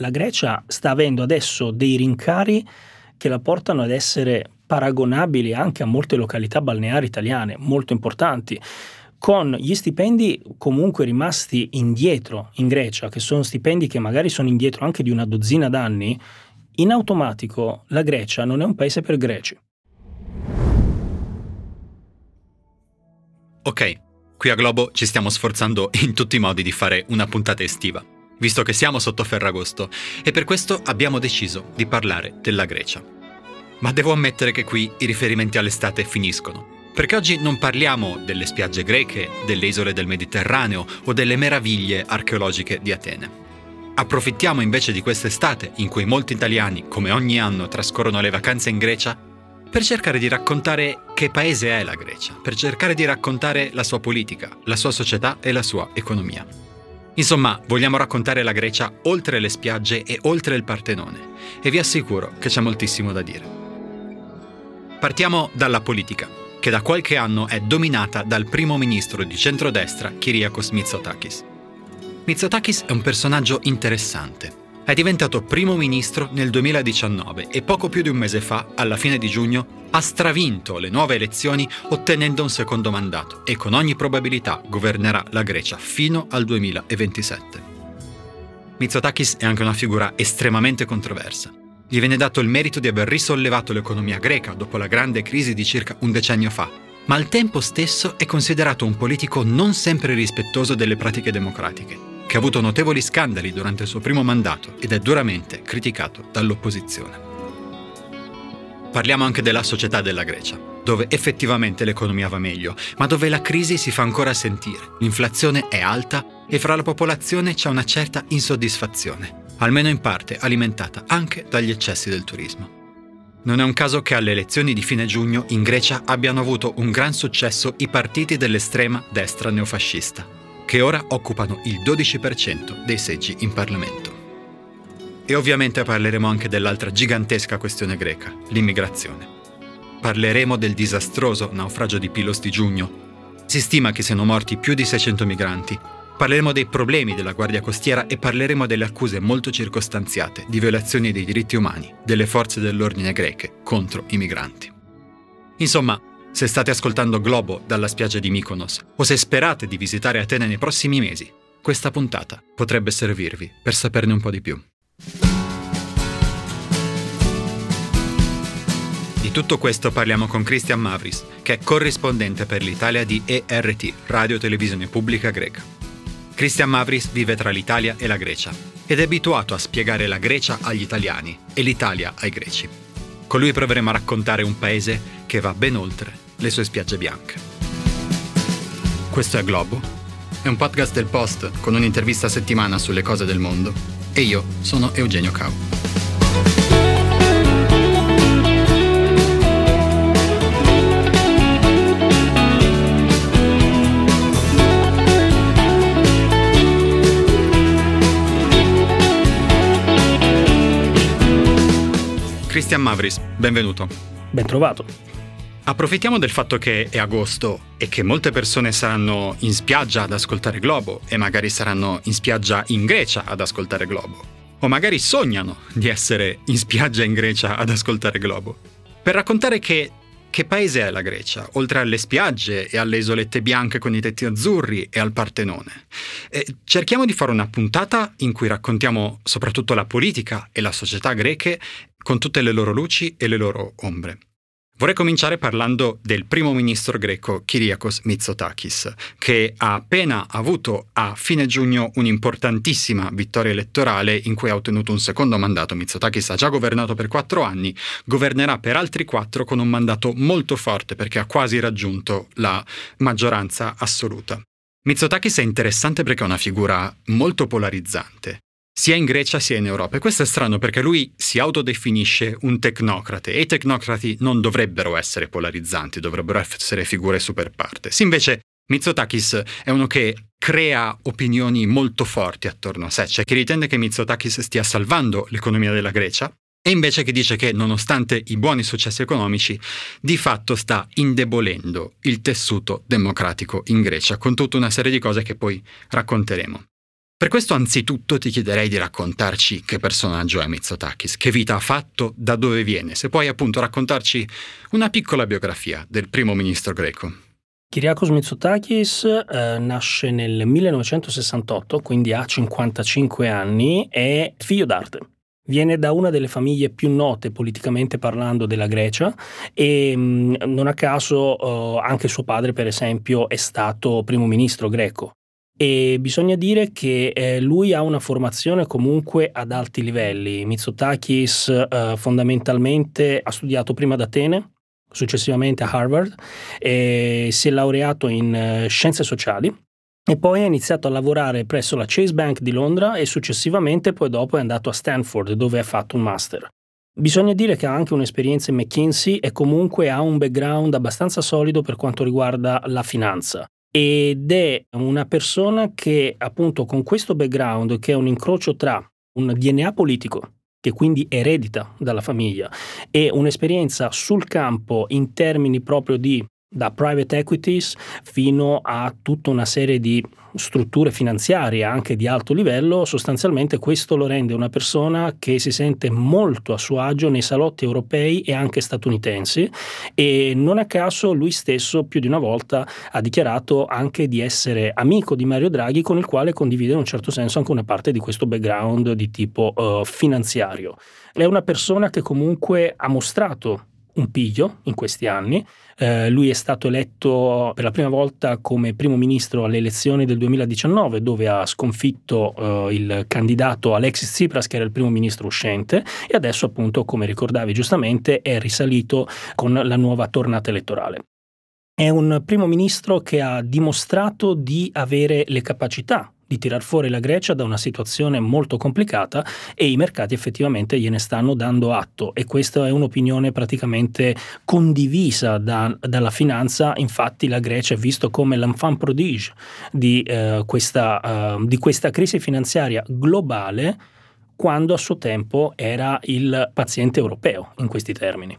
la Grecia sta avendo adesso dei rincari che la portano ad essere paragonabili anche a molte località balneari italiane, molto importanti con gli stipendi comunque rimasti indietro in Grecia, che sono stipendi che magari sono indietro anche di una dozzina d'anni, in automatico la Grecia non è un paese per greci. Ok, qui a Globo ci stiamo sforzando in tutti i modi di fare una puntata estiva, visto che siamo sotto Ferragosto, e per questo abbiamo deciso di parlare della Grecia. Ma devo ammettere che qui i riferimenti all'estate finiscono perché oggi non parliamo delle spiagge greche, delle isole del Mediterraneo o delle meraviglie archeologiche di Atene. Approfittiamo invece di quest'estate, in cui molti italiani, come ogni anno, trascorrono le vacanze in Grecia, per cercare di raccontare che paese è la Grecia, per cercare di raccontare la sua politica, la sua società e la sua economia. Insomma, vogliamo raccontare la Grecia oltre le spiagge e oltre il Partenone, e vi assicuro che c'è moltissimo da dire. Partiamo dalla politica che da qualche anno è dominata dal primo ministro di centrodestra Kyriakos Mitsotakis. Mitsotakis è un personaggio interessante. È diventato primo ministro nel 2019 e poco più di un mese fa, alla fine di giugno, ha stravinto le nuove elezioni ottenendo un secondo mandato e con ogni probabilità governerà la Grecia fino al 2027. Mitsotakis è anche una figura estremamente controversa. Gli viene dato il merito di aver risollevato l'economia greca dopo la grande crisi di circa un decennio fa, ma al tempo stesso è considerato un politico non sempre rispettoso delle pratiche democratiche, che ha avuto notevoli scandali durante il suo primo mandato ed è duramente criticato dall'opposizione. Parliamo anche della società della Grecia, dove effettivamente l'economia va meglio, ma dove la crisi si fa ancora sentire, l'inflazione è alta e fra la popolazione c'è una certa insoddisfazione almeno in parte alimentata anche dagli eccessi del turismo. Non è un caso che alle elezioni di fine giugno in Grecia abbiano avuto un gran successo i partiti dell'estrema destra neofascista, che ora occupano il 12% dei seggi in Parlamento. E ovviamente parleremo anche dell'altra gigantesca questione greca, l'immigrazione. Parleremo del disastroso naufragio di Pilos di giugno. Si stima che siano morti più di 600 migranti Parleremo dei problemi della Guardia Costiera e parleremo delle accuse molto circostanziate di violazioni dei diritti umani delle forze dell'ordine greche contro i migranti. Insomma, se state ascoltando Globo dalla spiaggia di Mykonos o se sperate di visitare Atene nei prossimi mesi, questa puntata potrebbe servirvi per saperne un po' di più. Di tutto questo parliamo con Christian Mavris, che è corrispondente per l'Italia di ERT, Radio Televisione Pubblica Greca. Christian Mavris vive tra l'Italia e la Grecia ed è abituato a spiegare la Grecia agli italiani e l'Italia ai greci. Con lui proveremo a raccontare un paese che va ben oltre le sue spiagge bianche. Questo è Globo, è un podcast del Post con un'intervista a settimana sulle cose del mondo e io sono Eugenio Cau. Cristian Mavris, benvenuto. Ben trovato. Approfittiamo del fatto che è agosto e che molte persone saranno in spiaggia ad ascoltare Globo e magari saranno in spiaggia in Grecia ad ascoltare Globo. O magari sognano di essere in spiaggia in Grecia ad ascoltare Globo. Per raccontare che che paese è la Grecia, oltre alle spiagge e alle isolette bianche con i tetti azzurri e al Partenone? E cerchiamo di fare una puntata in cui raccontiamo soprattutto la politica e la società greche con tutte le loro luci e le loro ombre. Vorrei cominciare parlando del primo ministro greco Kyriakos Mitsotakis, che ha appena avuto a fine giugno un'importantissima vittoria elettorale in cui ha ottenuto un secondo mandato. Mitsotakis ha già governato per quattro anni, governerà per altri quattro con un mandato molto forte perché ha quasi raggiunto la maggioranza assoluta. Mitsotakis è interessante perché è una figura molto polarizzante sia in Grecia sia in Europa. E questo è strano perché lui si autodefinisce un tecnocrate e i tecnocrati non dovrebbero essere polarizzanti, dovrebbero essere figure super partes. Invece Mitsotakis è uno che crea opinioni molto forti attorno a sé, cioè che ritiene che Mitsotakis stia salvando l'economia della Grecia e invece che dice che nonostante i buoni successi economici, di fatto sta indebolendo il tessuto democratico in Grecia con tutta una serie di cose che poi racconteremo. Per questo anzitutto ti chiederei di raccontarci che personaggio è Mitsotakis, che vita ha fatto, da dove viene, se puoi appunto raccontarci una piccola biografia del primo ministro greco. Kyriakos Mitsotakis eh, nasce nel 1968, quindi ha 55 anni, è figlio d'arte. Viene da una delle famiglie più note politicamente parlando della Grecia e mh, mm, non a caso eh, anche suo padre, per esempio, è stato primo ministro greco e bisogna dire che eh, lui ha una formazione comunque ad alti livelli. Mitsotakis eh, fondamentalmente ha studiato prima ad Atene, successivamente a Harvard, e si è laureato in eh, scienze sociali e poi ha iniziato a lavorare presso la Chase Bank di Londra e successivamente poi dopo è andato a Stanford dove ha fatto un master. Bisogna dire che ha anche un'esperienza in McKinsey e comunque ha un background abbastanza solido per quanto riguarda la finanza ed è una persona che appunto con questo background, che è un incrocio tra un DNA politico, che quindi eredita dalla famiglia, e un'esperienza sul campo in termini proprio di da private equities fino a tutta una serie di strutture finanziarie anche di alto livello, sostanzialmente questo lo rende una persona che si sente molto a suo agio nei salotti europei e anche statunitensi e non a caso lui stesso più di una volta ha dichiarato anche di essere amico di Mario Draghi con il quale condivide in un certo senso anche una parte di questo background di tipo uh, finanziario. È una persona che comunque ha mostrato un piglio in questi anni. Eh, lui è stato eletto per la prima volta come primo ministro alle elezioni del 2019, dove ha sconfitto eh, il candidato Alexis Tsipras, che era il primo ministro uscente, e adesso, appunto, come ricordavi giustamente, è risalito con la nuova tornata elettorale. È un primo ministro che ha dimostrato di avere le capacità di tirar fuori la Grecia da una situazione molto complicata e i mercati effettivamente gliene stanno dando atto e questa è un'opinione praticamente condivisa da, dalla finanza, infatti la Grecia è vista come l'enfant prodige di, eh, questa, uh, di questa crisi finanziaria globale quando a suo tempo era il paziente europeo in questi termini.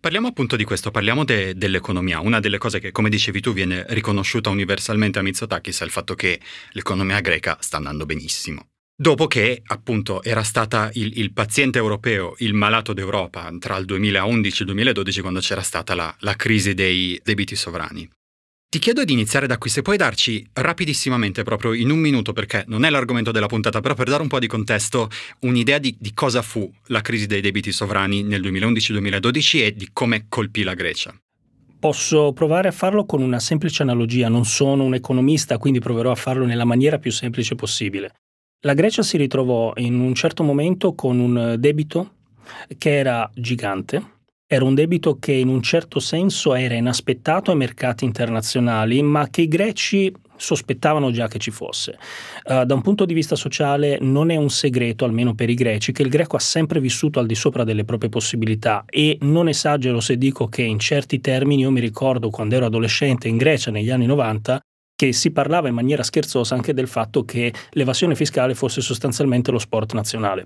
Parliamo appunto di questo, parliamo de- dell'economia. Una delle cose che, come dicevi tu, viene riconosciuta universalmente a Mitsotakis è il fatto che l'economia greca sta andando benissimo. Dopo che, appunto, era stata il, il paziente europeo, il malato d'Europa tra il 2011 e il 2012, quando c'era stata la, la crisi dei debiti sovrani. Ti chiedo di iniziare da qui, se puoi darci rapidissimamente, proprio in un minuto, perché non è l'argomento della puntata, però per dare un po' di contesto, un'idea di, di cosa fu la crisi dei debiti sovrani nel 2011-2012 e di come colpì la Grecia. Posso provare a farlo con una semplice analogia, non sono un economista, quindi proverò a farlo nella maniera più semplice possibile. La Grecia si ritrovò in un certo momento con un debito che era gigante, era un debito che in un certo senso era inaspettato ai mercati internazionali, ma che i greci sospettavano già che ci fosse. Uh, da un punto di vista sociale non è un segreto, almeno per i greci, che il greco ha sempre vissuto al di sopra delle proprie possibilità e non esagero se dico che in certi termini io mi ricordo quando ero adolescente in Grecia negli anni 90 che si parlava in maniera scherzosa anche del fatto che l'evasione fiscale fosse sostanzialmente lo sport nazionale.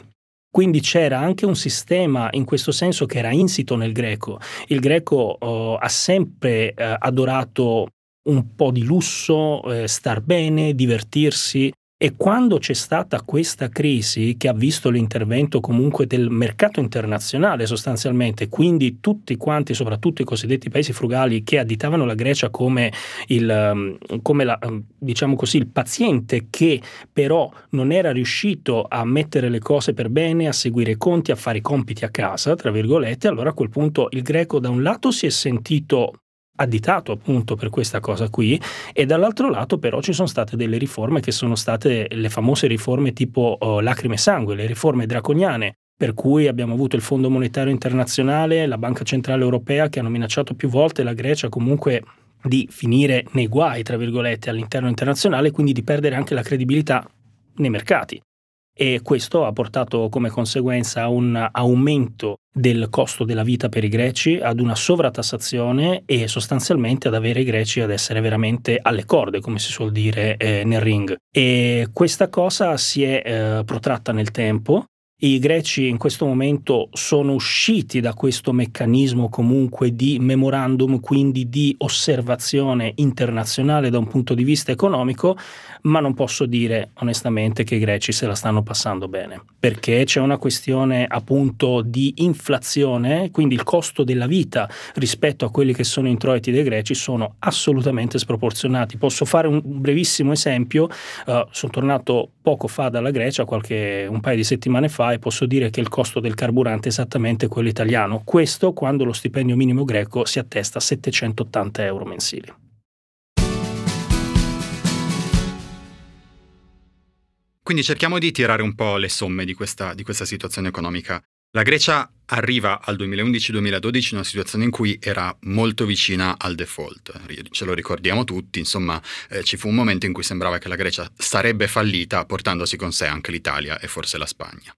Quindi c'era anche un sistema in questo senso che era insito nel greco. Il greco oh, ha sempre eh, adorato un po' di lusso, eh, star bene, divertirsi, e quando c'è stata questa crisi che ha visto l'intervento comunque del mercato internazionale sostanzialmente, quindi tutti quanti, soprattutto i cosiddetti paesi frugali che additavano la Grecia come il, um, come la, um, diciamo così, il paziente che però non era riuscito a mettere le cose per bene, a seguire i conti, a fare i compiti a casa, tra virgolette, allora a quel punto il greco da un lato si è sentito additato appunto per questa cosa qui e dall'altro lato però ci sono state delle riforme che sono state le famose riforme tipo oh, lacrime e sangue, le riforme draconiane per cui abbiamo avuto il Fondo Monetario Internazionale, la Banca Centrale Europea che hanno minacciato più volte la Grecia comunque di finire nei guai, tra virgolette, all'interno internazionale, quindi di perdere anche la credibilità nei mercati e questo ha portato come conseguenza a un aumento del costo della vita per i greci, ad una sovratassazione e sostanzialmente ad avere i greci ad essere veramente alle corde, come si suol dire eh, nel ring. E questa cosa si è eh, protratta nel tempo i greci in questo momento sono usciti da questo meccanismo comunque di memorandum, quindi di osservazione internazionale da un punto di vista economico, ma non posso dire onestamente che i greci se la stanno passando bene, perché c'è una questione appunto di inflazione, quindi il costo della vita rispetto a quelli che sono introiti dei greci sono assolutamente sproporzionati. Posso fare un brevissimo esempio, uh, sono tornato poco fa dalla Grecia, qualche, un paio di settimane fa, e posso dire che il costo del carburante è esattamente quello italiano. Questo quando lo stipendio minimo greco si attesta a 780 euro mensili. Quindi cerchiamo di tirare un po' le somme di questa, di questa situazione economica. La Grecia arriva al 2011-2012 in una situazione in cui era molto vicina al default. Ce lo ricordiamo tutti, insomma, eh, ci fu un momento in cui sembrava che la Grecia sarebbe fallita portandosi con sé anche l'Italia e forse la Spagna.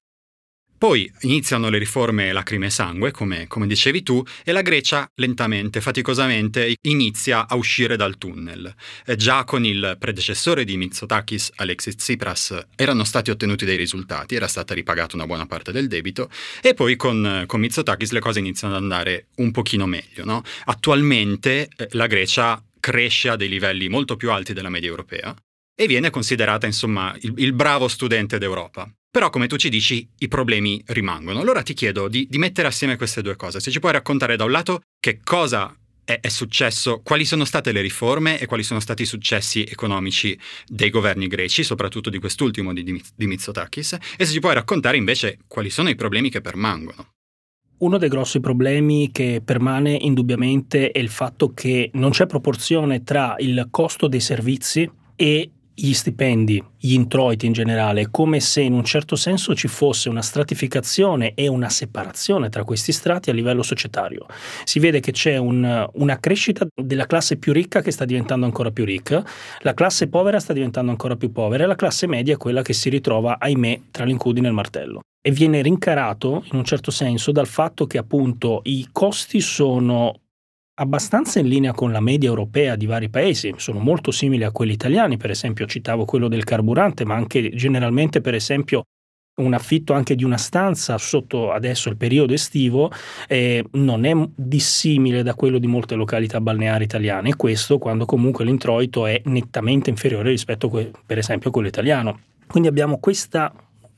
Poi iniziano le riforme lacrime e sangue, come, come, dicevi tu, e la Grecia lentamente, faticosamente inizia a uscire dal tunnel. E già con il predecessore di Mitsotakis, Alexis Tsipras, erano stati ottenuti dei risultati, era stata ripagata una buona parte del debito, e poi con, con Mitsotakis le cose iniziano ad andare un pochino meglio. No? Attualmente eh, la Grecia cresce a dei livelli molto più alti della media europea e viene considerata insomma il, il bravo studente d'Europa. Però, come tu ci dici, i problemi rimangono. Allora ti chiedo di, di mettere assieme queste due cose. Se ci puoi raccontare da un lato che cosa è, successo, quali sono state le riforme e quali sono stati i successi economici dei governi greci, soprattutto di quest'ultimo di, di Mitsotakis, e se ci puoi raccontare invece quali sono i problemi che permangono. Uno dei grossi problemi che permane indubbiamente è il fatto che non c'è proporzione tra il costo dei servizi e gli stipendi, gli introiti in generale, come se in un certo senso ci fosse una stratificazione e una separazione tra questi strati a livello societario. Si vede che c'è un, una crescita della classe più ricca che sta diventando ancora più ricca, la classe povera sta diventando ancora più povera e la classe media è quella che si ritrova, ahimè, tra l'incudine e il martello. E viene rincarato in un certo senso dal fatto che appunto i costi sono abbastanza in linea con la media europea di vari paesi, sono molto simili a quelli italiani, per esempio citavo quello del carburante, ma anche generalmente per esempio un affitto anche di una stanza sotto adesso il periodo estivo eh, non è dissimile da quello di molte località balneari italiane e questo quando comunque l'introito è nettamente inferiore rispetto a per esempio a quello italiano. Quindi abbiamo questa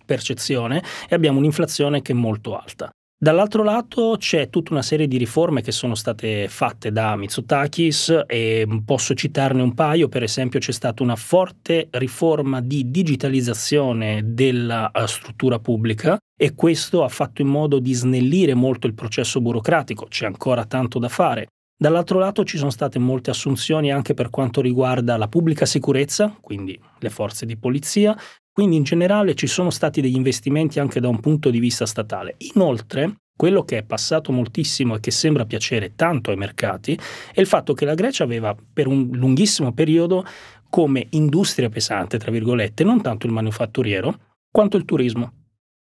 percezione e abbiamo un'inflazione che è molto alta. Dall'altro lato c'è tutta una serie di riforme che sono state fatte da Mitsotakis e posso citarne un paio, per esempio c'è stata una forte riforma di digitalizzazione della eh, struttura pubblica e questo ha fatto in modo di snellire molto il processo burocratico, c'è ancora tanto da fare. Dall'altro lato ci sono state molte assunzioni anche per quanto riguarda la pubblica sicurezza, quindi le forze di polizia, quindi in generale ci sono stati degli investimenti anche da un punto di vista statale. Inoltre, quello che è passato moltissimo e che sembra piacere tanto ai mercati è il fatto che la Grecia aveva per un lunghissimo periodo come industria pesante, tra virgolette, non tanto il manufatturiero, quanto il turismo.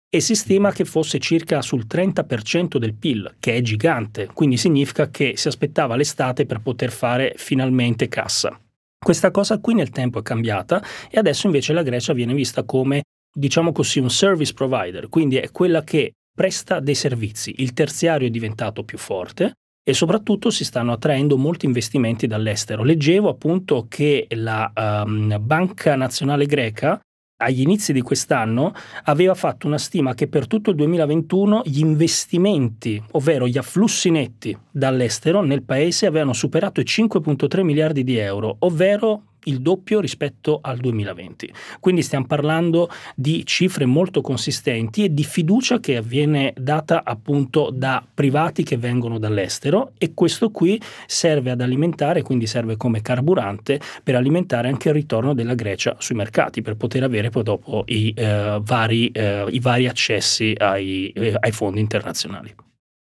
E si stima che fosse circa sul 30% del PIL, che è gigante, quindi significa che si aspettava l'estate per poter fare finalmente cassa. Questa cosa qui nel tempo è cambiata e adesso invece la Grecia viene vista come, diciamo così, un service provider, quindi è quella che presta dei servizi. Il terziario è diventato più forte e soprattutto si stanno attraendo molti investimenti dall'estero. Leggevo appunto che la um, Banca Nazionale Greca agli inizi di quest'anno aveva fatto una stima che per tutto il 2021 gli investimenti, ovvero gli afflussi netti dall'estero nel paese avevano superato i 5.3 miliardi di euro, ovvero il doppio rispetto al 2020. Quindi stiamo parlando di cifre molto consistenti e di fiducia che viene data appunto da privati che vengono dall'estero e questo qui serve ad alimentare, quindi serve come carburante per alimentare anche il ritorno della Grecia sui mercati per poter avere poi dopo i, eh, vari, eh, i vari, accessi ai, eh, ai fondi internazionali.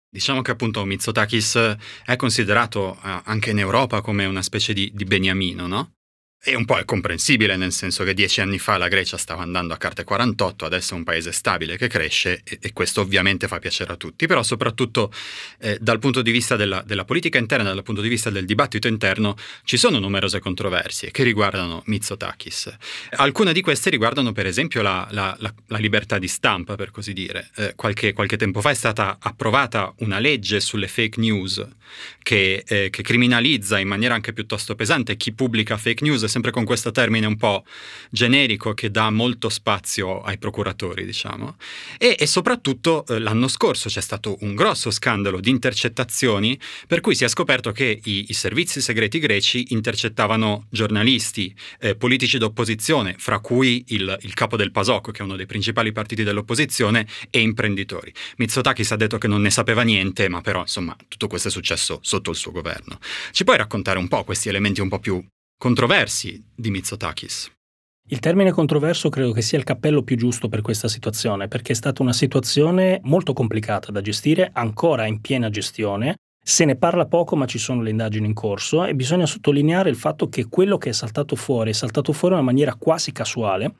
Diciamo che appunto Mitsotakis è considerato eh, anche in Europa come una specie di, di beniamino, no? E un po' è comprensibile, nel senso che dieci anni fa la Grecia stava andando a carte 48, adesso è un paese stabile che cresce e, e questo ovviamente fa piacere a tutti, però soprattutto eh, dal punto di vista della, della, politica interna, dal punto di vista del dibattito interno, ci sono numerose controversie che riguardano Mitsotakis. Alcune di queste riguardano per esempio la, la, la, la libertà di stampa, per così dire. Eh, qualche, qualche, tempo fa è stata approvata una legge sulle fake news che, eh, che criminalizza in maniera anche piuttosto pesante chi pubblica fake news sempre con questo termine un po' generico che dà molto spazio ai procuratori, diciamo. E, e soprattutto eh, l'anno scorso c'è stato un grosso scandalo di intercettazioni per cui si è scoperto che i, i servizi segreti greci intercettavano giornalisti, eh, politici d'opposizione, fra cui il, il capo del PASOK, che è uno dei principali partiti dell'opposizione, e imprenditori. Mitsotakis ha detto che non ne sapeva niente, ma però insomma tutto questo è successo sotto il suo governo. Ci puoi raccontare un po' questi elementi un po' più controversi di Mitsotakis? Il termine controverso credo che sia il cappello più giusto per questa situazione, perché è stata una situazione molto complicata da gestire, ancora in piena gestione. Se ne parla poco, ma ci sono le indagini in corso e bisogna sottolineare il fatto che quello che è saltato fuori è saltato fuori in una maniera quasi casuale,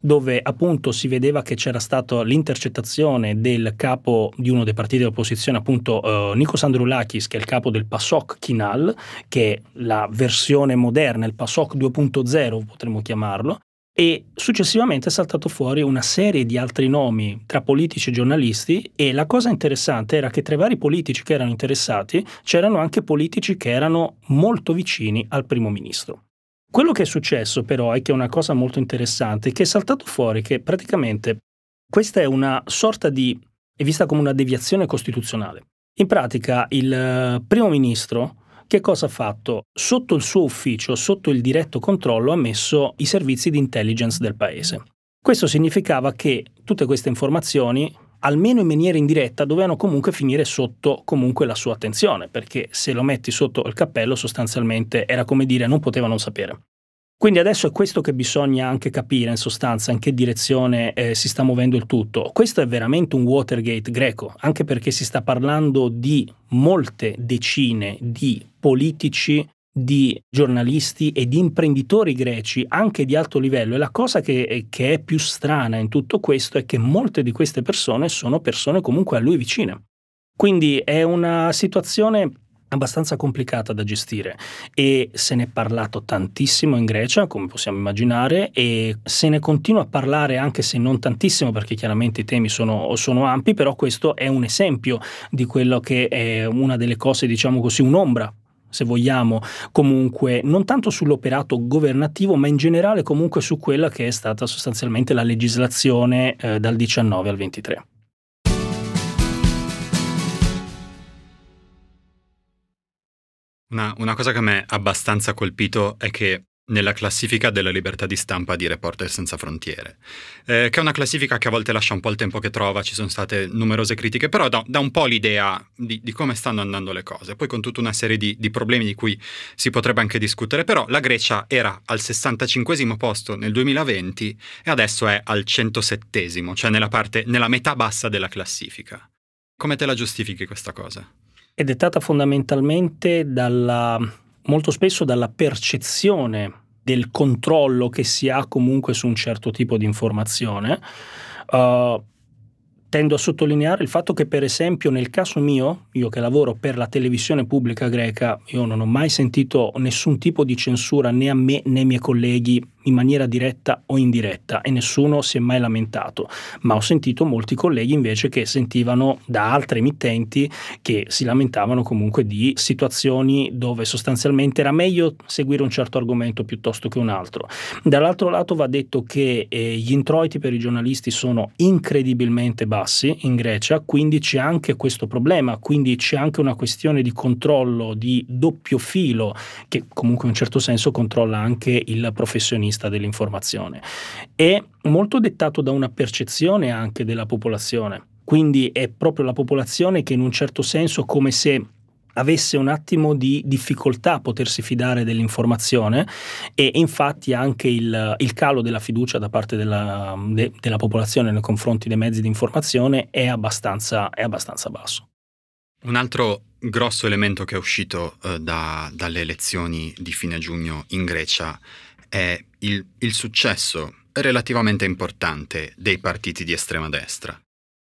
dove appunto si vedeva che c'era stata l'intercettazione del capo di uno dei partiti dell'opposizione, appunto uh, Nikos Androulakis, che è il capo del PASOK Kinal, che è la versione moderna, il PASOK 2.0 potremmo chiamarlo, e successivamente è saltato fuori una serie di altri nomi tra politici e giornalisti e la cosa interessante era che tra i vari politici che erano interessati c'erano anche politici che erano molto vicini al primo ministro. Quello che è successo però è che è una cosa molto interessante, che è saltato fuori che praticamente questa è una sorta di, è vista come una deviazione costituzionale. In pratica il eh, primo ministro che cosa ha fatto? Sotto il suo ufficio, sotto il diretto controllo, ha messo i servizi di intelligence del paese. Questo significava che tutte queste informazioni, almeno in maniera indiretta, dovevano comunque finire sotto comunque la sua attenzione, perché se lo metti sotto il cappello sostanzialmente era come dire non poteva non sapere. Quindi adesso è questo che bisogna anche capire in sostanza in che direzione eh, si sta muovendo il tutto. Questo è veramente un Watergate greco, anche perché si sta parlando di molte decine di politici, di giornalisti e di imprenditori greci, anche di alto livello. E la cosa che, che è più strana in tutto questo è che molte di queste persone sono persone comunque a lui vicine. Quindi è una situazione abbastanza complicata da gestire e se ne è parlato tantissimo in Grecia, come possiamo immaginare, e se ne continua a parlare anche se non tantissimo perché chiaramente i temi sono, sono ampi, però questo è un esempio di quello che è una delle cose, diciamo così, un'ombra se vogliamo, comunque non tanto sull'operato governativo, ma in generale comunque su quella che è stata sostanzialmente la legislazione eh, dal 19 al 23. Una, una cosa che mi ha abbastanza colpito è che nella classifica della libertà di stampa di Reporter Senza Frontiere, eh, che è una classifica che a volte lascia un po' il tempo che trova, ci sono state numerose critiche, però dà, dà un po' l'idea di, di, come stanno andando le cose, poi con tutta una serie di, di, problemi di cui si potrebbe anche discutere, però la Grecia era al 65 posto nel 2020 e adesso è al 107, cioè nella, parte, nella metà bassa della classifica. Come te la giustifichi questa cosa? è dettata fondamentalmente dalla, molto spesso dalla percezione del controllo che si ha comunque su un certo tipo di informazione. Uh, tendo a sottolineare il fatto che per esempio nel caso mio, io che lavoro per la televisione pubblica greca, io non ho mai sentito nessun tipo di censura né a me né ai miei colleghi in maniera diretta o indiretta e nessuno si è mai lamentato, ma ho sentito molti colleghi invece che sentivano da altre emittenti che si lamentavano comunque di situazioni dove sostanzialmente era meglio seguire un certo argomento piuttosto che un altro. Dall'altro lato va detto che eh, gli introiti per i giornalisti sono incredibilmente bassi in Grecia, quindi c'è anche questo problema, quindi c'è anche una questione di controllo di doppio filo che comunque in un certo senso controlla anche il professionista vista dell'informazione. È molto dettato da una percezione anche della popolazione. Quindi è proprio la popolazione che in un certo senso come se avesse un attimo di difficoltà a potersi fidare dell'informazione e infatti anche il, il calo della fiducia da parte della, de, della, popolazione nei confronti dei mezzi di informazione è abbastanza, è abbastanza basso. Un altro grosso elemento che è uscito eh, da, dalle elezioni di fine giugno in Grecia è il, il successo relativamente importante dei partiti di estrema destra.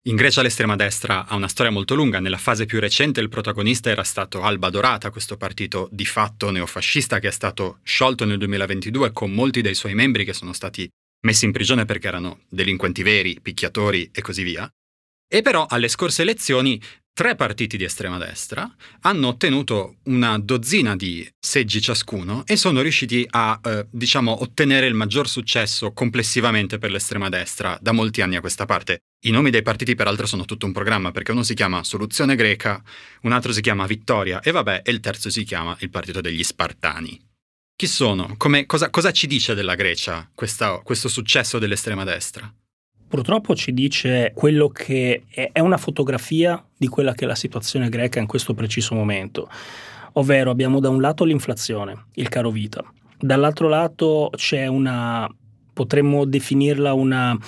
In Grecia l'estrema destra ha una storia molto lunga, nella fase più recente il protagonista era stato Alba Dorata, questo partito di fatto neofascista che è stato sciolto nel 2022 con molti dei suoi membri che sono stati messi in prigione perché erano delinquenti veri, picchiatori e così via. E però alle scorse elezioni tre partiti di estrema destra hanno ottenuto una dozzina di seggi ciascuno e sono riusciti a, eh, diciamo, ottenere il maggior successo complessivamente per l'estrema destra da molti anni a questa parte. I nomi dei partiti peraltro sono tutto un programma perché uno si chiama Soluzione Greca, un altro si chiama Vittoria e vabbè, e il terzo si chiama il Partito degli Spartani. Chi sono? Come, cosa, cosa, ci dice della Grecia questa, questo successo dell'estrema destra? Purtroppo ci dice quello che è una fotografia di quella che è la situazione greca in questo preciso momento. Ovvero abbiamo da un lato l'inflazione, il caro vita, dall'altro lato c'è una, potremmo definirla una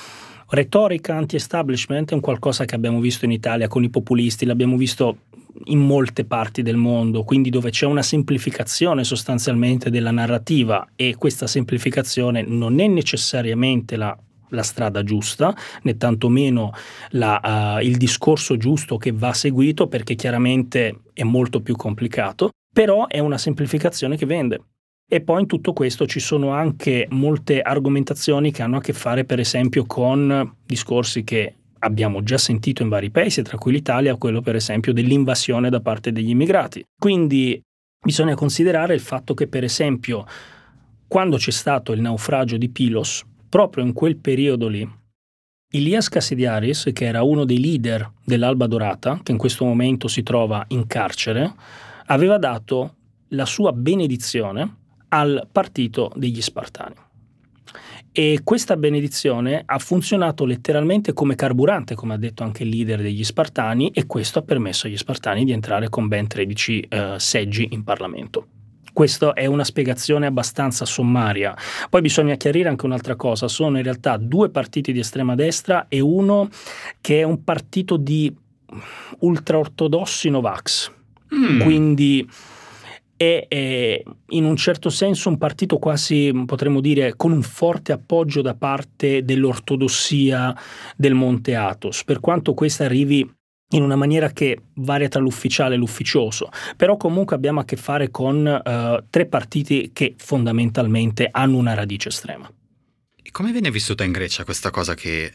retorica anti-establishment, è un qualcosa che abbiamo visto in Italia con i populisti, l'abbiamo visto in molte parti del mondo, quindi dove c'è una semplificazione sostanzialmente della narrativa e questa semplificazione non è necessariamente la la strada giusta, né tantomeno la, uh, il discorso giusto che va seguito perché chiaramente è molto più complicato, però è una semplificazione che vende. E poi in tutto questo ci sono anche molte argomentazioni che hanno a che fare per esempio con discorsi che abbiamo già sentito in vari paesi, tra cui l'Italia, quello per esempio dell'invasione da parte degli immigrati. Quindi bisogna considerare il fatto che per esempio quando c'è stato il naufragio di Pilos, proprio in quel periodo lì, Ilias Cassidiaris, che era uno dei leader dell'Alba Dorata, che in questo momento si trova in carcere, aveva dato la sua benedizione al partito degli Spartani. E questa benedizione ha funzionato letteralmente come carburante, come ha detto anche il leader degli Spartani, e questo ha permesso agli Spartani di entrare con ben 13 eh, seggi in Parlamento. Questa è una spiegazione abbastanza sommaria. Poi bisogna chiarire anche un'altra cosa, sono in realtà due partiti di estrema destra e uno che è un partito di ultraortodossi Novax. Mm. Quindi è, è, in un certo senso un partito quasi, potremmo dire, con un forte appoggio da parte dell'ortodossia del Monte Athos, per quanto questa arrivi in una maniera che varia tra l'ufficiale e l'ufficioso, però comunque abbiamo a che fare con uh, tre partiti che fondamentalmente hanno una radice estrema. E come viene vissuta in Grecia questa cosa che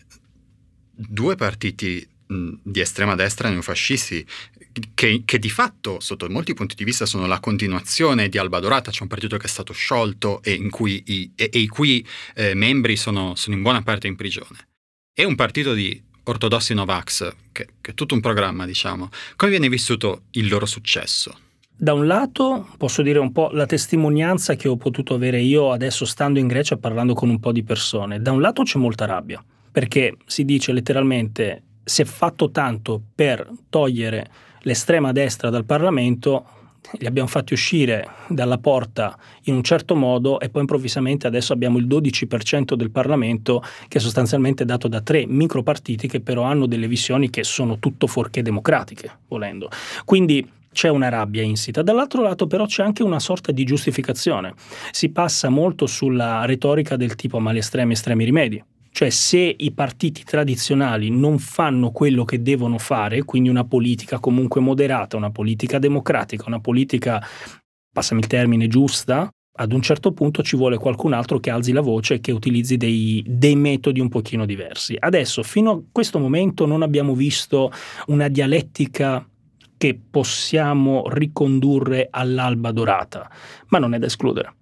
due partiti di estrema destra neofascisti che, che, di fatto sotto molti punti di vista sono la continuazione di Alba Dorata, c'è un partito che è stato sciolto e, cui i, e, e i cui eh, membri sono, sono in buona parte in prigione. È un partito di ortodossi Novax, che, che è tutto un programma, diciamo. Come viene vissuto il loro successo? Da un lato posso dire un po' la testimonianza che ho potuto avere io adesso stando in Grecia parlando con un po' di persone. Da un lato c'è molta rabbia, perché si dice letteralmente si è fatto tanto per togliere l'estrema destra dal Parlamento, li abbiamo fatti uscire dalla porta in un certo modo e poi improvvisamente adesso abbiamo il 12% del Parlamento che è sostanzialmente dato da tre micropartiti che però hanno delle visioni che sono tutto fuorché democratiche, volendo. Quindi c'è una rabbia insita. Dall'altro lato però c'è anche una sorta di giustificazione. Si passa molto sulla retorica del tipo ma gli estremi estremi rimedi. Cioè se i partiti tradizionali non fanno quello che devono fare, quindi una politica comunque moderata, una politica democratica, una politica, passami il termine, giusta, ad un certo punto ci vuole qualcun altro che alzi la voce e che utilizzi dei, dei, metodi un pochino diversi. Adesso, fino a questo momento, non abbiamo visto una dialettica che possiamo ricondurre all'alba dorata, ma non è da escludere.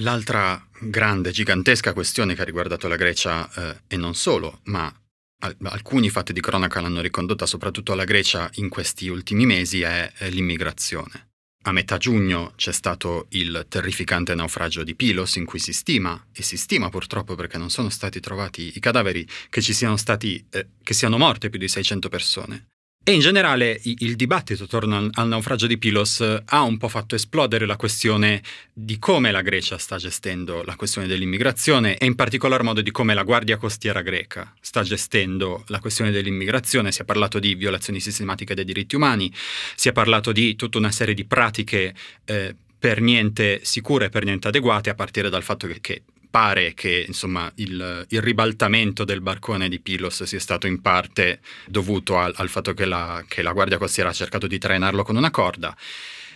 L'altra grande, gigantesca questione che ha riguardato la Grecia, eh, e non solo, ma al- alcuni fatti di cronaca l'hanno ricondotta soprattutto alla Grecia in questi ultimi mesi, è, è l'immigrazione. A metà giugno c'è stato il terrificante naufragio di Pilos in cui si stima, e si stima purtroppo perché non sono stati trovati i cadaveri, che ci siano stati, eh, che siano morte più di 600 persone. E in generale il dibattito attorno al naufragio di Pilos eh, ha un po' fatto esplodere la questione di come la Grecia sta gestendo la questione dell'immigrazione e in particolar modo di come la Guardia Costiera greca sta gestendo la questione dell'immigrazione. Si è parlato di violazioni sistematiche dei diritti umani, si è parlato di tutta una serie di pratiche eh, per niente sicure, per niente adeguate, a partire dal fatto che, che pare che insomma, il, il, ribaltamento del barcone di Pilos sia stato in parte dovuto al, al fatto che la, che la, Guardia Costiera ha cercato di trainarlo con una corda.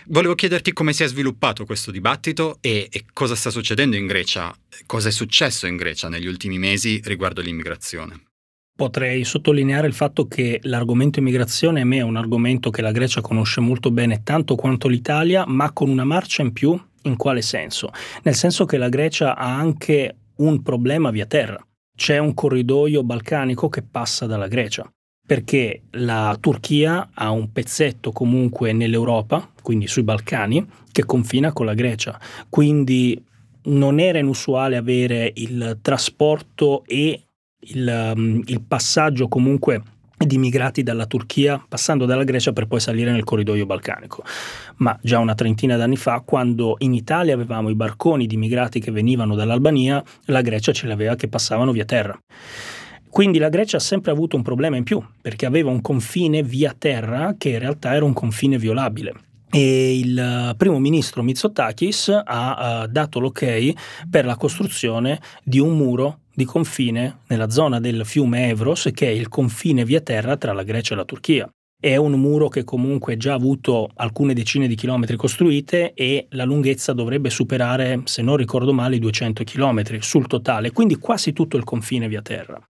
Volevo chiederti come si è sviluppato questo dibattito e, e, cosa sta succedendo in Grecia, cosa è successo in Grecia negli ultimi mesi riguardo l'immigrazione. Potrei sottolineare il fatto che l'argomento immigrazione a me è un argomento che la Grecia conosce molto bene, tanto quanto l'Italia, ma con una marcia in più. In quale senso? Nel senso che la Grecia ha anche un problema via terra. C'è un corridoio balcanico che passa dalla Grecia perché la Turchia ha un pezzetto comunque nell'Europa, quindi sui Balcani, che confina con la Grecia. Quindi non era inusuale avere il trasporto e il, um, il passaggio comunque di immigrati dalla Turchia passando dalla Grecia per poi salire nel corridoio balcanico. Ma già una trentina d'anni fa, quando in Italia avevamo i barconi di immigrati che venivano dall'Albania, la Grecia ce li aveva che passavano via terra. Quindi la Grecia ha sempre avuto un problema in più, perché aveva un confine via terra che in realtà era un confine violabile. E il primo ministro Mitsotakis ha uh, dato l'ok per la costruzione di un muro di confine nella zona del fiume Evros, che è il confine via terra tra la Grecia e la Turchia. È un muro che comunque già ha avuto alcune decine di chilometri costruite e la lunghezza dovrebbe superare, se non ricordo male, i 200 chilometri sul totale, quindi quasi tutto il confine via terra.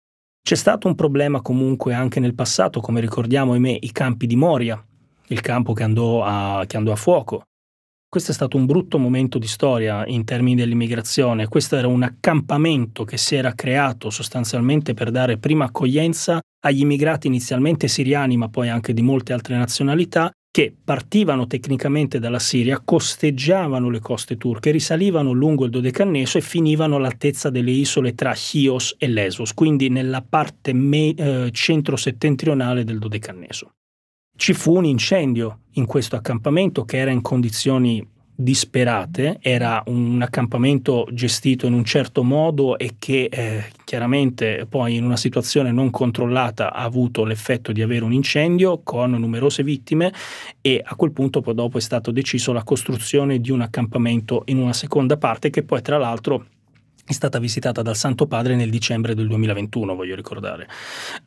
C'è stato un problema comunque anche nel passato, come ricordiamo ahimè, i campi di Moria, il campo che andò, a, che andò a fuoco. Questo è stato un brutto momento di storia in termini dell'immigrazione. Questo era un accampamento che si era creato sostanzialmente per dare prima accoglienza agli immigrati inizialmente siriani, ma poi anche di molte altre nazionalità, che partivano tecnicamente dalla Siria, costeggiavano le coste turche, risalivano lungo il Dodecanneso e finivano all'altezza delle isole tra Chios e Lesbos, quindi nella parte me- eh, centro-settentrionale del Dodecanneso. Ci fu un incendio in questo accampamento che era in condizioni disperate, era un accampamento gestito in un certo modo e che eh, chiaramente poi in una situazione non controllata ha avuto l'effetto di avere un incendio con numerose vittime e a quel punto poi dopo è stato deciso la costruzione di un accampamento in una seconda parte che poi tra l'altro è stata visitata dal Santo Padre nel dicembre del 2021, voglio ricordare.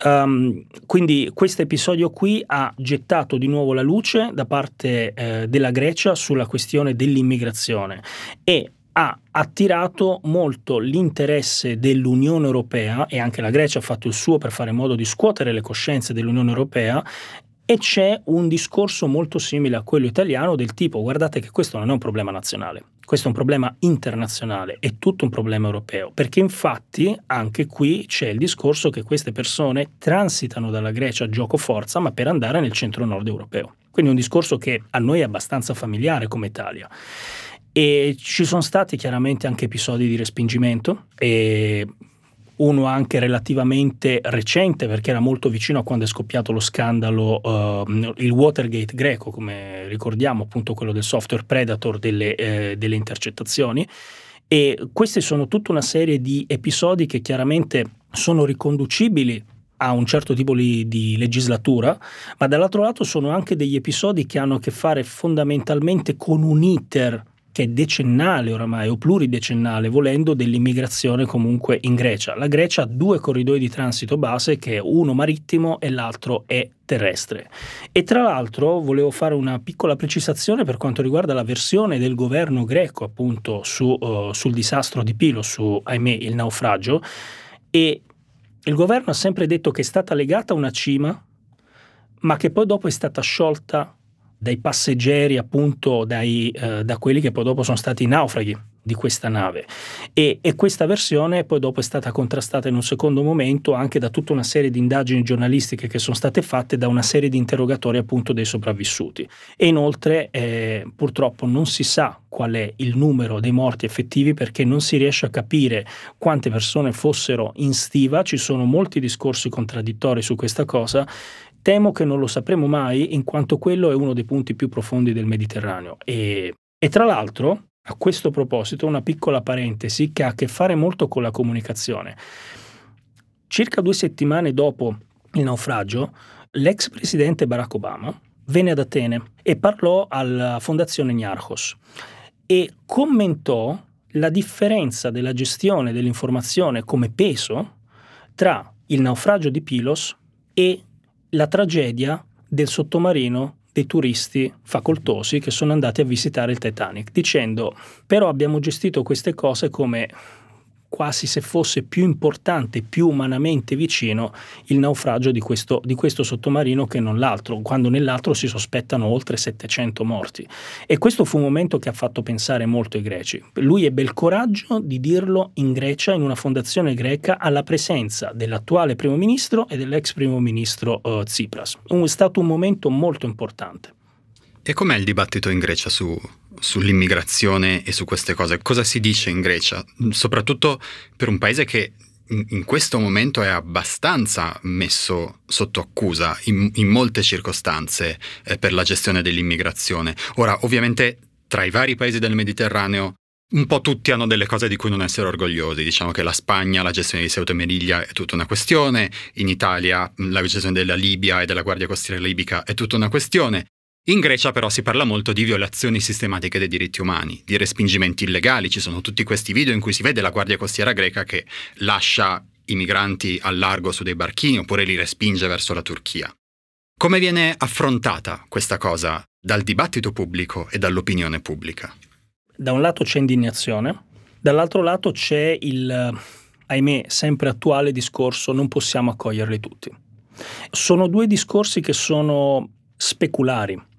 Um, quindi questo episodio qui ha gettato di nuovo la luce da parte eh, della Grecia sulla questione dell'immigrazione e ha attirato molto l'interesse dell'Unione Europea e anche la Grecia ha fatto il suo per fare in modo di scuotere le coscienze dell'Unione Europea e c'è un discorso molto simile a quello italiano del tipo guardate che questo non è un problema nazionale, questo è un problema internazionale, è tutto un problema europeo, perché infatti anche qui c'è il discorso che queste persone transitano dalla Grecia a gioco forza ma per andare nel centro-nord europeo. Quindi un discorso che a noi è abbastanza familiare come Italia. E ci sono stati chiaramente anche episodi di respingimento e uno anche relativamente recente perché era molto vicino a quando è scoppiato lo scandalo, uh, il Watergate greco, come ricordiamo appunto quello del software Predator delle, eh, delle intercettazioni. E queste sono tutta una serie di episodi che chiaramente sono riconducibili a un certo tipo di, legislatura, ma dall'altro lato sono anche degli episodi che hanno a che fare fondamentalmente con un iter che è decennale oramai o pluridecennale volendo dell'immigrazione comunque in Grecia. La Grecia ha due corridoi di transito base che è uno marittimo e l'altro è terrestre. E tra l'altro volevo fare una piccola precisazione per quanto riguarda la versione del governo greco appunto su, uh, sul disastro di Pilo, su ahimè il naufragio e il governo ha sempre detto che è stata legata a una cima ma che poi dopo è stata sciolta dai passeggeri, appunto dai, eh, da quelli che poi dopo sono stati naufraghi di questa nave. E, e, questa versione poi dopo è stata contrastata in un secondo momento anche da tutta una serie di indagini giornalistiche che sono state fatte da una serie di interrogatori appunto dei sopravvissuti. E inoltre eh, purtroppo non si sa qual è il numero dei morti effettivi perché non si riesce a capire quante persone fossero in stiva, ci sono molti discorsi contraddittori su questa cosa Temo che non lo sapremo mai in quanto quello è uno dei punti più profondi del Mediterraneo. E, e tra l'altro, a questo proposito, una piccola parentesi che ha a che fare molto con la comunicazione. Circa due settimane dopo il naufragio, l'ex presidente Barack Obama venne ad Atene e parlò alla fondazione Niarchos e commentò la differenza della gestione dell'informazione come peso tra il naufragio di Pilos e la tragedia del sottomarino dei turisti facoltosi che sono andati a visitare il Titanic, dicendo però abbiamo gestito queste cose come quasi se fosse più importante, più umanamente vicino il naufragio di questo, di questo sottomarino che non l'altro, quando nell'altro si sospettano oltre 700 morti. E questo fu un momento che ha fatto pensare molto ai greci. Lui ebbe il coraggio di dirlo in Grecia, in una fondazione greca, alla presenza dell'attuale primo ministro e dell'ex primo ministro uh, Tsipras. È stato un momento molto importante. E com'è il dibattito in Grecia su, sull'immigrazione e su queste cose? Cosa si dice in Grecia? Soprattutto per un paese che in, questo momento è abbastanza messo sotto accusa in, in molte circostanze eh, per la gestione dell'immigrazione. Ora, ovviamente, tra i vari paesi del Mediterraneo un po' tutti hanno delle cose di cui non essere orgogliosi. Diciamo che la Spagna, la gestione di Ceuta e Melilla è tutta una questione, in Italia la gestione della Libia e della Guardia Costiera Libica è tutta una questione. In Grecia però si parla molto di violazioni sistematiche dei diritti umani, di respingimenti illegali, ci sono tutti questi video in cui si vede la Guardia Costiera greca che lascia i migranti al largo su dei barchini oppure li respinge verso la Turchia. Come viene affrontata questa cosa dal dibattito pubblico e dall'opinione pubblica? Da un lato c'è indignazione, dall'altro lato c'è il, ahimè, sempre attuale discorso non possiamo accoglierli tutti. Sono due discorsi che sono speculari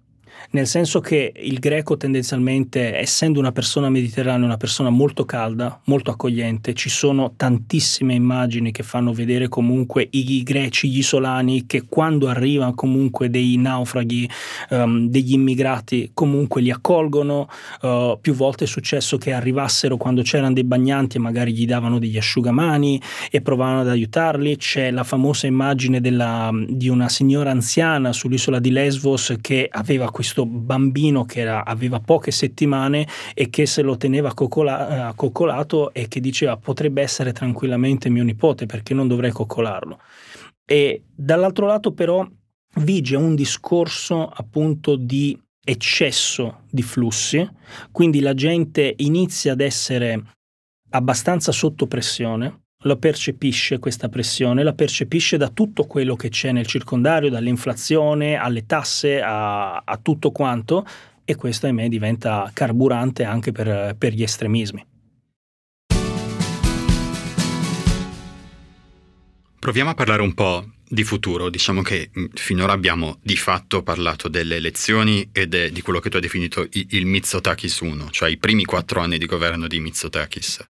nel senso che il greco tendenzialmente, essendo una persona mediterranea, una persona molto calda, molto accogliente, ci sono tantissime immagini che fanno vedere comunque i greci, gli isolani, che quando arrivano comunque dei naufraghi, um, degli immigrati, comunque li accolgono. Uh, più volte è successo che arrivassero quando c'erano dei bagnanti e magari gli davano degli asciugamani e provavano ad aiutarli. C'è la famosa immagine della, di una signora anziana sull'isola di Lesvos che aveva questo questo bambino che era, aveva poche settimane e che se lo teneva coccola, coccolato e che diceva potrebbe essere tranquillamente mio nipote perché non dovrei coccolarlo. E dall'altro lato però vige un discorso appunto di eccesso di flussi, quindi la gente inizia ad essere abbastanza sotto pressione, lo percepisce questa pressione, la percepisce da tutto quello che c'è nel circondario, dall'inflazione alle tasse a, a tutto quanto e questo ahimè diventa carburante anche per, per gli estremismi. Proviamo a parlare un po' di futuro. Diciamo che mm, finora abbiamo di fatto parlato delle elezioni e de, di quello che tu hai definito il, il Mitsotakis 1, cioè i primi quattro anni di governo di Mitsotakis.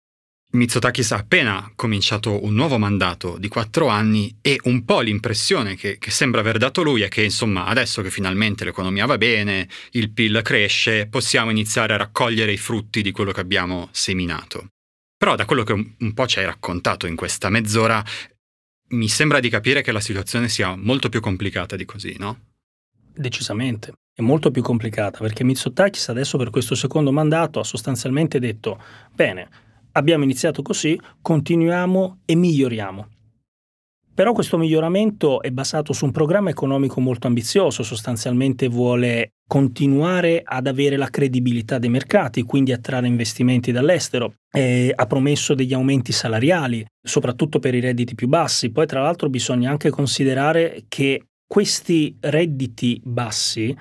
Mitsotakis ha appena cominciato un nuovo mandato di quattro anni e un po' l'impressione che, che, sembra aver dato lui è che insomma adesso che finalmente l'economia va bene, il PIL cresce, possiamo iniziare a raccogliere i frutti di quello che abbiamo seminato. Però da quello che un, un po' ci hai raccontato in questa mezz'ora, mi sembra di capire che la situazione sia molto più complicata di così, no? Decisamente. È molto più complicata perché Mitsotakis adesso per questo secondo mandato ha sostanzialmente detto bene, abbiamo iniziato così, continuiamo e miglioriamo. Però questo miglioramento è basato su un programma economico molto ambizioso, sostanzialmente vuole continuare ad avere la credibilità dei mercati, quindi attrarre investimenti dall'estero, e ha promesso degli aumenti salariali, soprattutto per i redditi più bassi. Poi tra l'altro bisogna anche considerare che questi redditi bassi,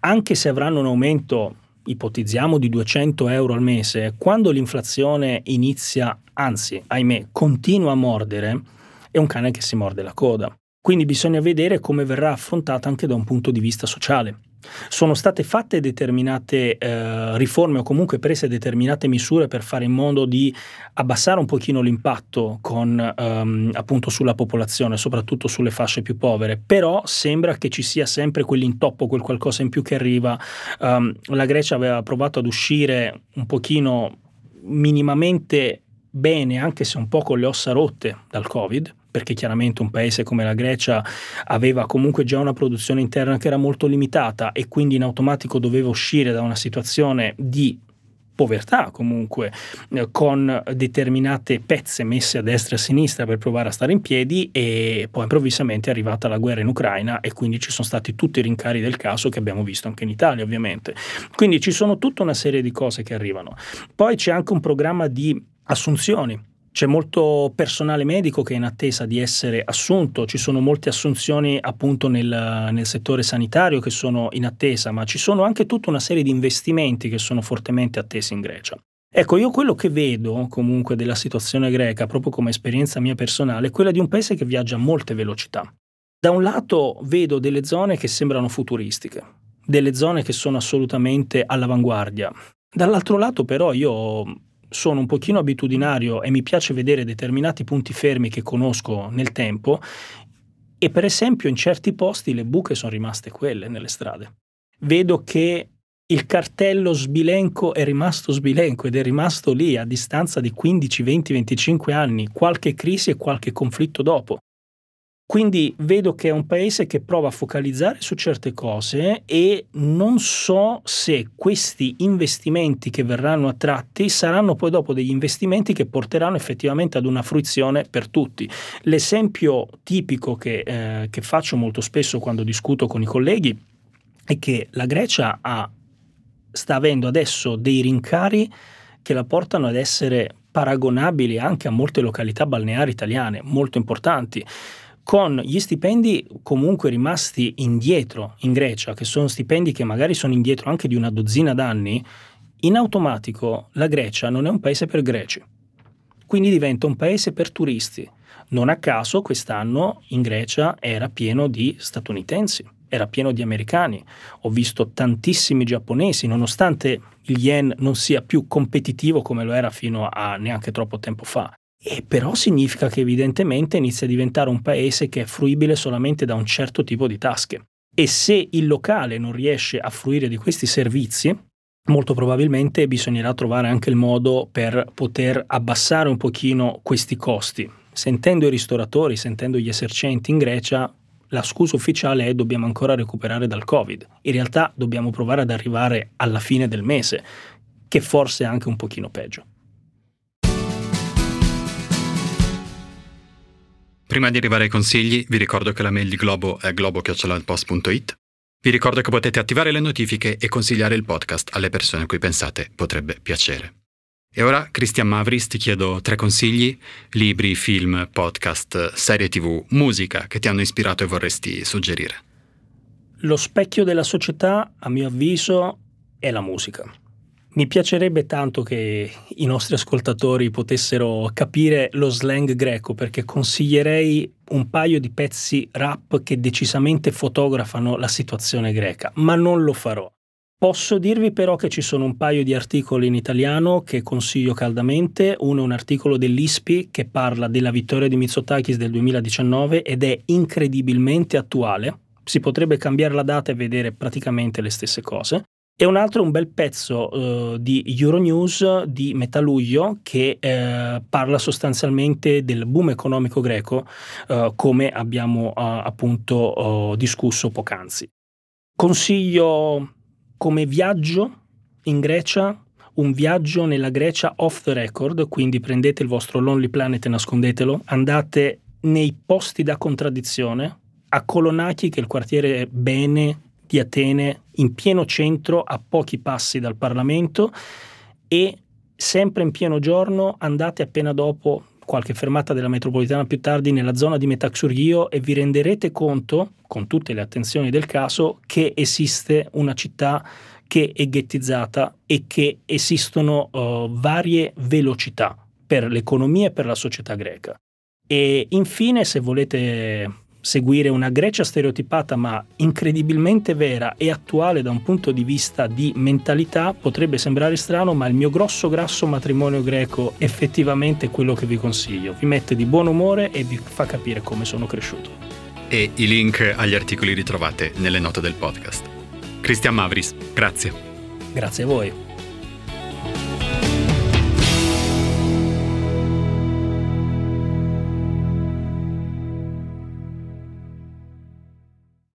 anche se avranno un aumento ipotizziamo di 200 euro al mese, quando l'inflazione inizia, anzi, ahimè, continua a mordere, è un cane che si morde la coda. Quindi bisogna vedere come verrà affrontata anche da un punto di vista sociale. Sono state fatte determinate eh, riforme o comunque prese determinate misure per fare in modo di abbassare un pochino l'impatto con, ehm, appunto sulla popolazione, soprattutto sulle fasce più povere, però sembra che ci sia sempre quell'intoppo, quel qualcosa in più che arriva. Um, la Grecia aveva provato ad uscire un pochino minimamente bene, anche se un po' con le ossa rotte dal Covid, perché chiaramente un paese come la Grecia aveva comunque già una produzione interna che era molto limitata e quindi in automatico doveva uscire da una situazione di povertà comunque, eh, con determinate pezze messe a destra e a sinistra per provare a stare in piedi e poi improvvisamente è arrivata la guerra in Ucraina e quindi ci sono stati tutti i rincari del caso che abbiamo visto anche in Italia ovviamente. Quindi ci sono tutta una serie di cose che arrivano. Poi c'è anche un programma di assunzioni C'è molto personale medico che è in attesa di essere assunto, ci sono molte assunzioni appunto nel, nel, settore sanitario che sono in attesa, ma ci sono anche tutta una serie di investimenti che sono fortemente attesi in Grecia. Ecco, io quello che vedo comunque della situazione greca, proprio come esperienza mia personale, è quella di un paese che viaggia a molte velocità. Da un lato vedo delle zone che sembrano futuristiche, delle zone che sono assolutamente all'avanguardia. Dall'altro lato però io sono un pochino abitudinario e mi piace vedere determinati punti fermi che conosco nel tempo e per esempio in certi posti le buche sono rimaste quelle nelle strade. Vedo che il cartello sbilenco è rimasto sbilenco ed è rimasto lì a distanza di 15, 20, 25 anni, qualche crisi e qualche conflitto dopo. Quindi vedo che è un paese che prova a focalizzare su certe cose e non so se questi investimenti che verranno attratti saranno poi dopo degli investimenti che porteranno effettivamente ad una fruizione per tutti. L'esempio tipico che, eh, che faccio molto spesso quando discuto con i colleghi è che la Grecia ha, sta avendo adesso dei rincari che la portano ad essere paragonabili anche a molte località balneari italiane molto importanti con gli stipendi comunque rimasti indietro in Grecia, che sono stipendi che magari sono indietro anche di una dozzina d'anni, in automatico la Grecia non è un paese per greci. Quindi diventa un paese per turisti. Non a caso quest'anno in Grecia era pieno di statunitensi, era pieno di americani. Ho visto tantissimi giapponesi, nonostante il yen non sia più competitivo come lo era fino a neanche troppo tempo fa. E però significa che evidentemente inizia a diventare un paese che è fruibile solamente da un certo tipo di tasche. E se il locale non riesce a fruire di questi servizi, molto probabilmente bisognerà trovare anche il modo per poter abbassare un pochino questi costi. Sentendo i ristoratori, sentendo gli esercenti in Grecia, la scusa ufficiale è dobbiamo ancora recuperare dal Covid. In realtà dobbiamo provare ad arrivare alla fine del mese, che forse è anche un pochino peggio. Prima di arrivare ai consigli, vi ricordo che la mail di Globo è globo.post.it. Vi ricordo che potete attivare le notifiche e consigliare il podcast alle persone a cui pensate potrebbe piacere. E ora, Christian Mavris, ti chiedo tre consigli, libri, film, podcast, serie tv, musica che ti hanno ispirato e vorresti suggerire. Lo specchio della società, a mio avviso, è la musica. Mi piacerebbe tanto che i nostri ascoltatori potessero capire lo slang greco perché consiglierei un paio di pezzi rap che decisamente fotografano la situazione greca, ma non lo farò. Posso dirvi però che ci sono un paio di articoli in italiano che consiglio caldamente. Uno è un articolo dell'ISPI che parla della vittoria di Mitsotakis del 2019 ed è incredibilmente attuale. Si potrebbe cambiare la data e vedere praticamente le stesse cose. E un altro un bel pezzo uh, di Euronews di metà luglio che uh, parla sostanzialmente del boom economico greco uh, come abbiamo appunto discusso poc'anzi. Consiglio come viaggio in Grecia un viaggio nella Grecia off the record, quindi prendete il vostro Lonely Planet e nascondetelo, andate nei posti da contraddizione, a Colonaki che è il quartiere bene di Atene in pieno centro a pochi passi dal Parlamento e sempre in pieno giorno andate appena dopo qualche fermata della metropolitana più tardi nella zona di Metaxurghio e vi renderete conto, con tutte le attenzioni del caso, che esiste una città che è ghettizzata e che esistono uh, varie velocità per l'economia e per la società greca. E infine, se volete seguire una Grecia stereotipata ma incredibilmente vera e attuale da un punto di vista di mentalità potrebbe sembrare strano ma il mio grosso grasso matrimonio greco effettivamente è quello che vi consiglio. Vi mette di buon umore e vi fa capire come sono cresciuto. E i link agli articoli li trovate nelle note del podcast. Cristian Mavris, grazie. Grazie a voi